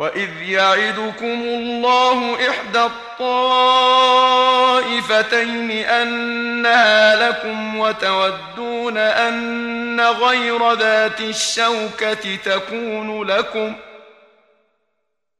وإذ يعدكم الله إحدى الطائفتين أنها لكم وتودون أن غير ذات الشوكة تكون لكم ۖ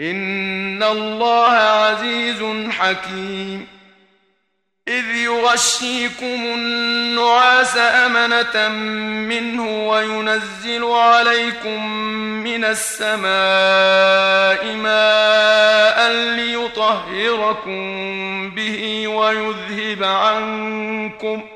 إن الله عزيز حكيم إذ يغشيكم النعاس أمنة منه وينزل عليكم من السماء ماء ليطهركم به ويذهب عنكم ۖ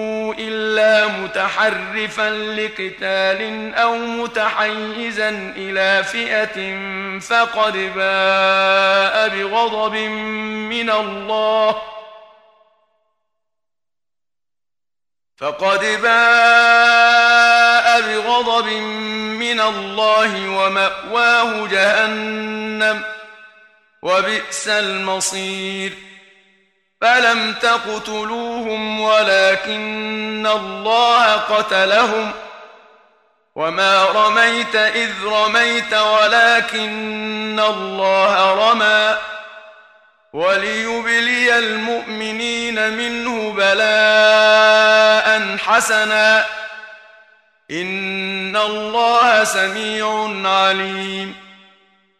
متحرفا لقتال أو متحيزا إلى فئة فقد باء بغضب من الله. فقد باء بغضب من الله ومأواه جهنم وبئس المصير. فلم تقتلوهم ولكن الله قتلهم وما رميت اذ رميت ولكن الله رمى وليبلي المؤمنين منه بلاء حسنا ان الله سميع عليم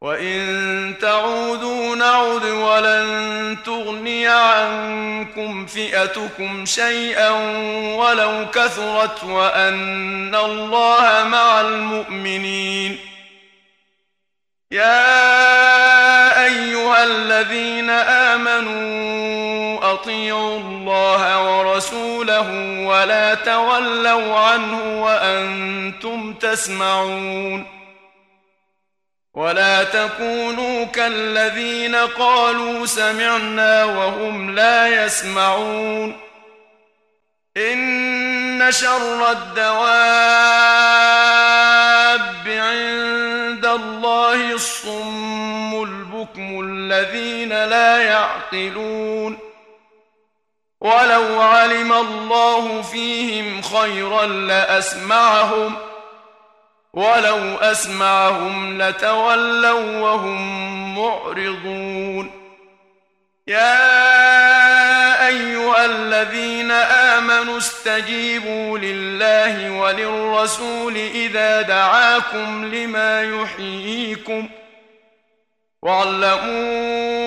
وان تعودوا نعد ولن تغني عنكم فئتكم شيئا ولو كثرت وان الله مع المؤمنين. يا ايها الذين امنوا اطيعوا الله ورسوله ولا تولوا عنه وأنتم تسمعون. ولا تكونوا كالذين قالوا سمعنا وهم لا يسمعون. إن شر الدواب عند الله الصم البكم الذين لا يعقلون. ولو علم الله فيهم خيرا لاسمعهم ۖ ولو أسمعهم لتولوا وهم معرضون. يا أيها الذين آمنوا استجيبوا لله وللرسول إذا دعاكم لما يحييكم. واعلموا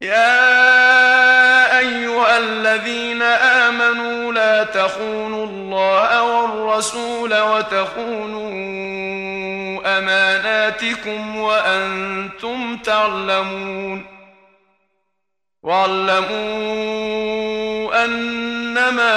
يا أيها الذين آمنوا لا تخونوا الله والرسول وتخونوا أماناتكم وأنتم تعلمون واعلموا أنما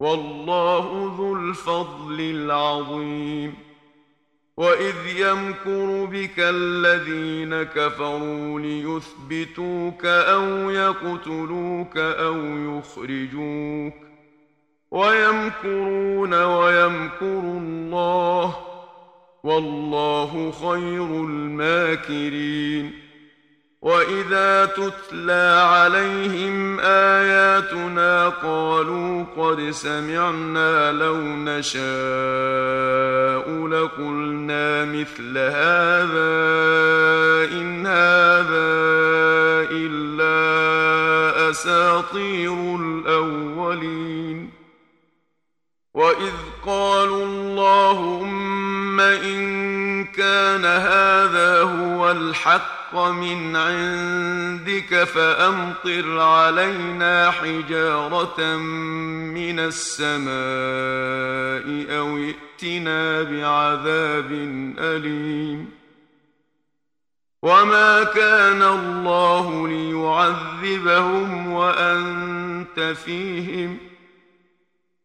والله ذو الفضل العظيم. وإذ يمكر بك الذين كفروا ليثبتوك أو يقتلوك أو يخرجوك. ويمكرون ويمكر الله. والله خير الماكرين. واذا تتلى عليهم اياتنا قالوا قد سمعنا لو نشاء لقلنا مثل هذا ان هذا الا اساطير الاولين واذ قالوا اللهم ان كان هذا هو الحق الحق من عندك فأمطر علينا حجارة من السماء أو ائتنا بعذاب أليم. وما كان الله ليعذبهم وأنت فيهم ۖ.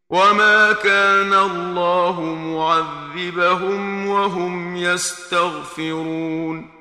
وما كان الله معذبهم وهم يستغفرون.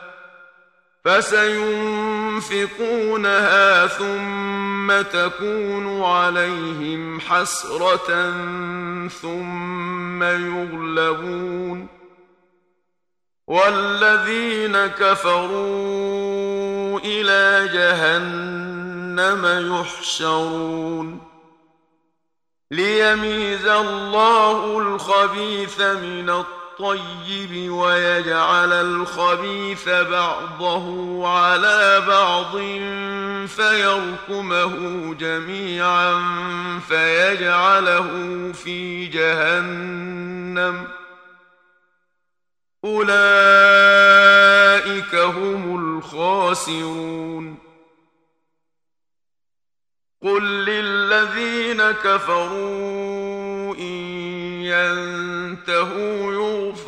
فسينفقونها ثم تكون عليهم حسرة ثم يغلبون. والذين كفروا جهنم جهنم يحشرون. ليميز الله الخبيث من الطيب. ويجعل الخبيث بعضه على بعض فيركمه جميعا فيجعله في جهنم. أولئك هم الخاسرون. قل للذين كفروا إن ينتهوا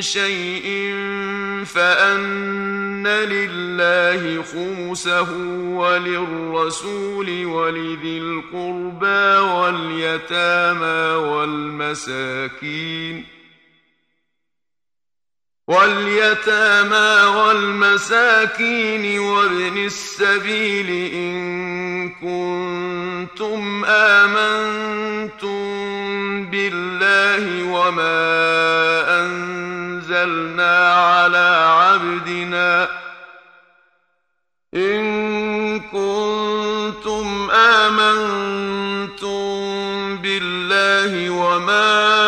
شيء فأن لله خمسه وللرسول ولذي القربى واليتامى والمساكين واليتامى والمساكين وابن السبيل إن كنتم آمنتم بالله وما أنزلنا على عبدنا إن كنتم آمنتم بالله وما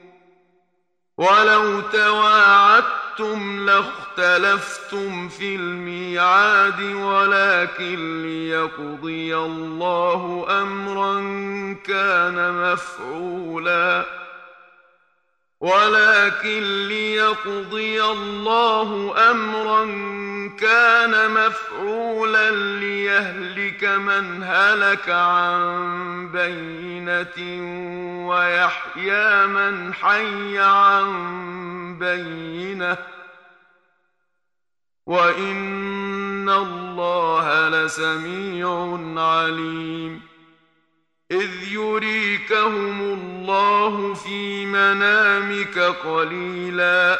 ولو تواعدتم لخ اختلفتم في الميعاد ولكن ليقضي الله امرا كان مفعولا. ولكن ليقضي الله امرا كان مفعولا ليهلك من هلك عن بينة ويحيى من حي عن بينة. وإن الله لسميع عليم. إذ يريكهم الله في منامك قليلا.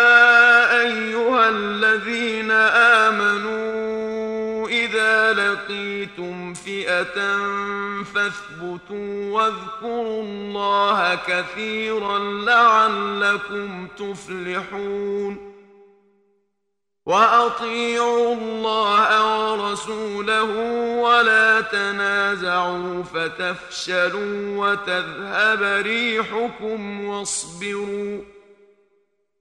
الذين آمنوا إذا لقيتم فئة فاثبتوا واذكروا الله كثيرا لعلكم تفلحون. وأطيعوا الله ورسوله ولا تنازعوا فتفشلوا وتذهب ريحكم واصبروا.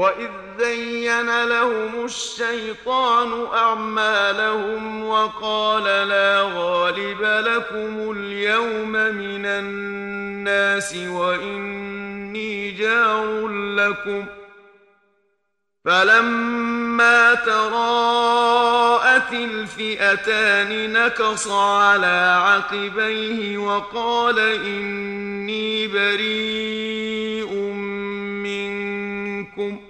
وإذ زين لهم الشيطان أعمالهم وقال لا غالب لكم اليوم من الناس وإني جار لكم فلما تراءت الفئتان نكص على عقبيه وقال إني بريء منكم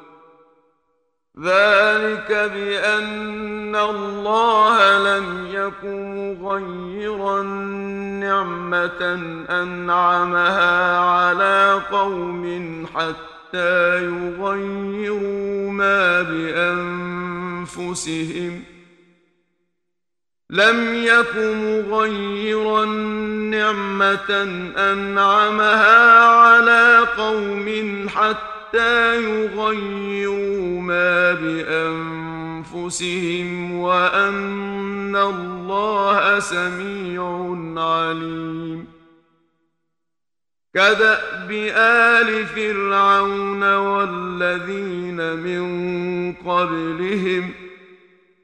ذلك بأن الله لم يكن مغيرا نعمة أنعمها على قوم حتى يغيروا ما بأنفسهم. لم يك مغيرا نعمة أنعمها على قوم حتى يغيروا ما بأنفسهم وأن الله سميع عليم كدأب آل فرعون والذين من قبلهم ۖ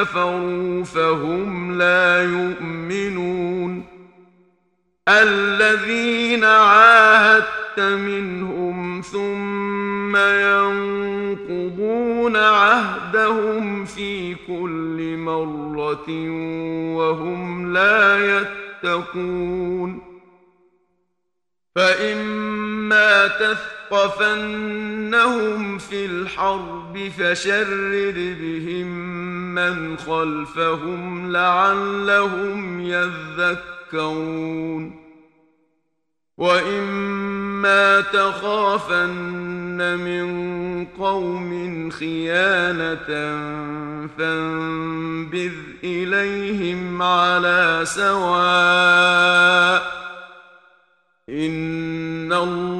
كفروا فهم لا يؤمنون. الذين عاهدت منهم ثم ينقضون عهدهم في كل مرة وهم لا يتقون. فإما تثقفنهم في الحرب فشرد بهم من خلفهم لعلهم يذكرون وإما تخافن من قوم خيانة فانبذ إليهم على سواء إن الله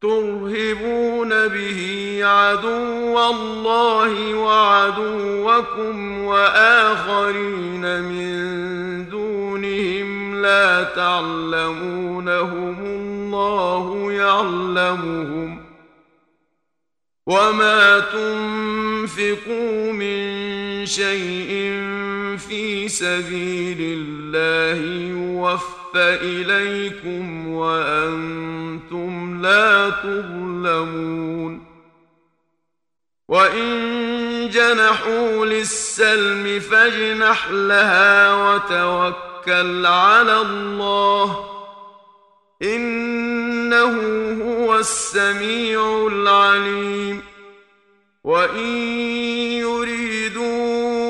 ترهبون به عدو الله وعدوكم وآخرين من دونهم لا تعلمونهم الله يعلمهم وما تنفقوا من شيء في سبيل الله يوفى إليكم وأنتم لا تظلمون وإن جنحوا للسلم فاجنح لها وتوكل على الله إنه هو السميع العليم وإن يريدوا ان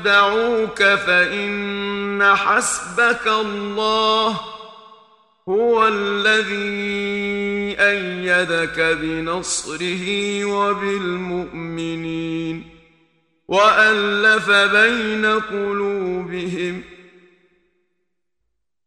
يخدعوك فإن حسبك الله هو الذي أيدك بنصره وبالمؤمنين وألف بين قلوبهم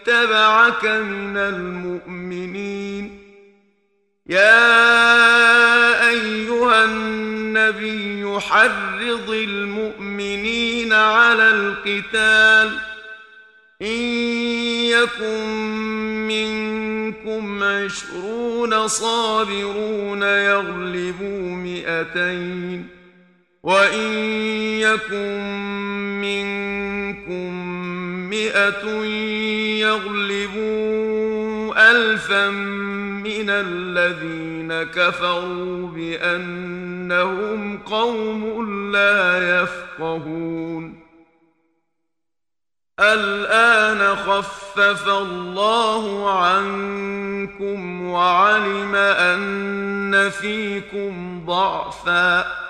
اتبعك من المؤمنين. يا أيها النبي حرض المؤمنين على القتال. إن يكن منكم عشرون صابرون يغلبوا مئتين. وإن يكن منكم مئة يغلبوا ألفا من الذين كفروا بأنهم قوم لا يفقهون. الآن خفف الله عنكم وعلم أن فيكم ضعفا.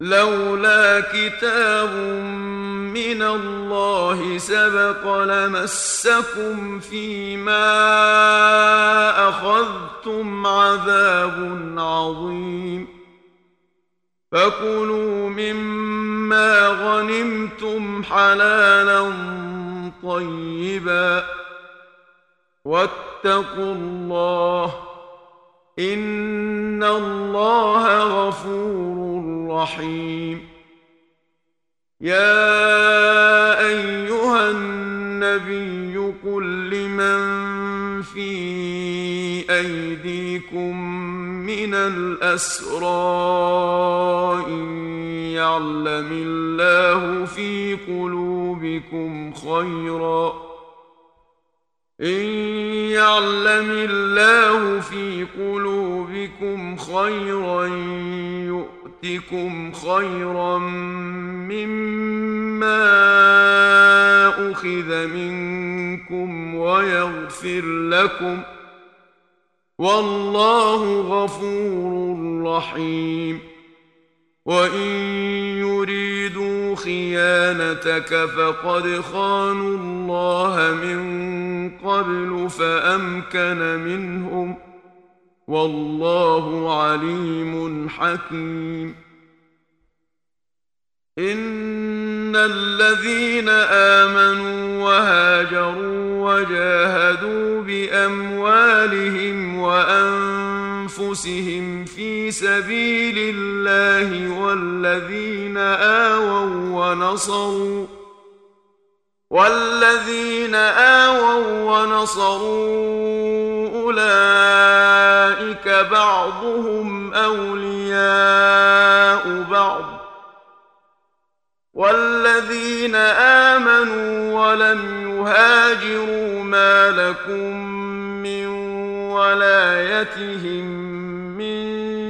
لولا كتاب من الله سبق لمسكم فيما أخذتم عذاب عظيم. فكلوا مما غنمتم حلالا طيبا. واتقوا الله إن الله غفور رحيم يا أيها النبي قل لمن في أيديكم من الأسرى إن يعلم الله في قلوبكم خيرا إن يعلم الله في قلوبكم خيرا يؤتكم خيرا مما أخذ منكم ويغفر لكم والله غفور رحيم. وإن خيانتك فقد خانوا الله من قبل فأمكن منهم والله عليم حكيم. إن الذين آمنوا وهاجروا وجاهدوا بأموالهم وأنفسهم في سبيل الله والذين آووا ونصروا والذين آووا ونصروا أولئك بعضهم أولياء بعض والذين آمنوا ولم يهاجروا ما لكم من ولايتهم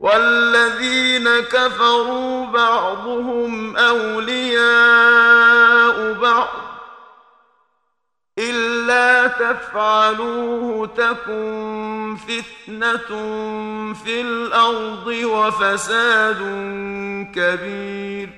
والذين كفروا بعضهم أولياء بعض إلا تفعلوه تكن فتنة في الأرض وفساد كبير